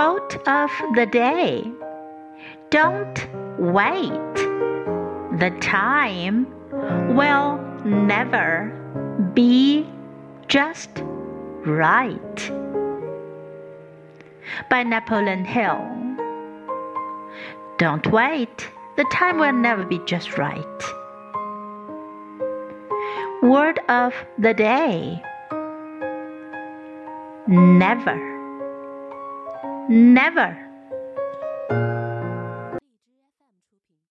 Quote of the day Don't wait. The time will never be just right. By Napoleon Hill. Don't wait. The time will never be just right. Word of the day Never. Never.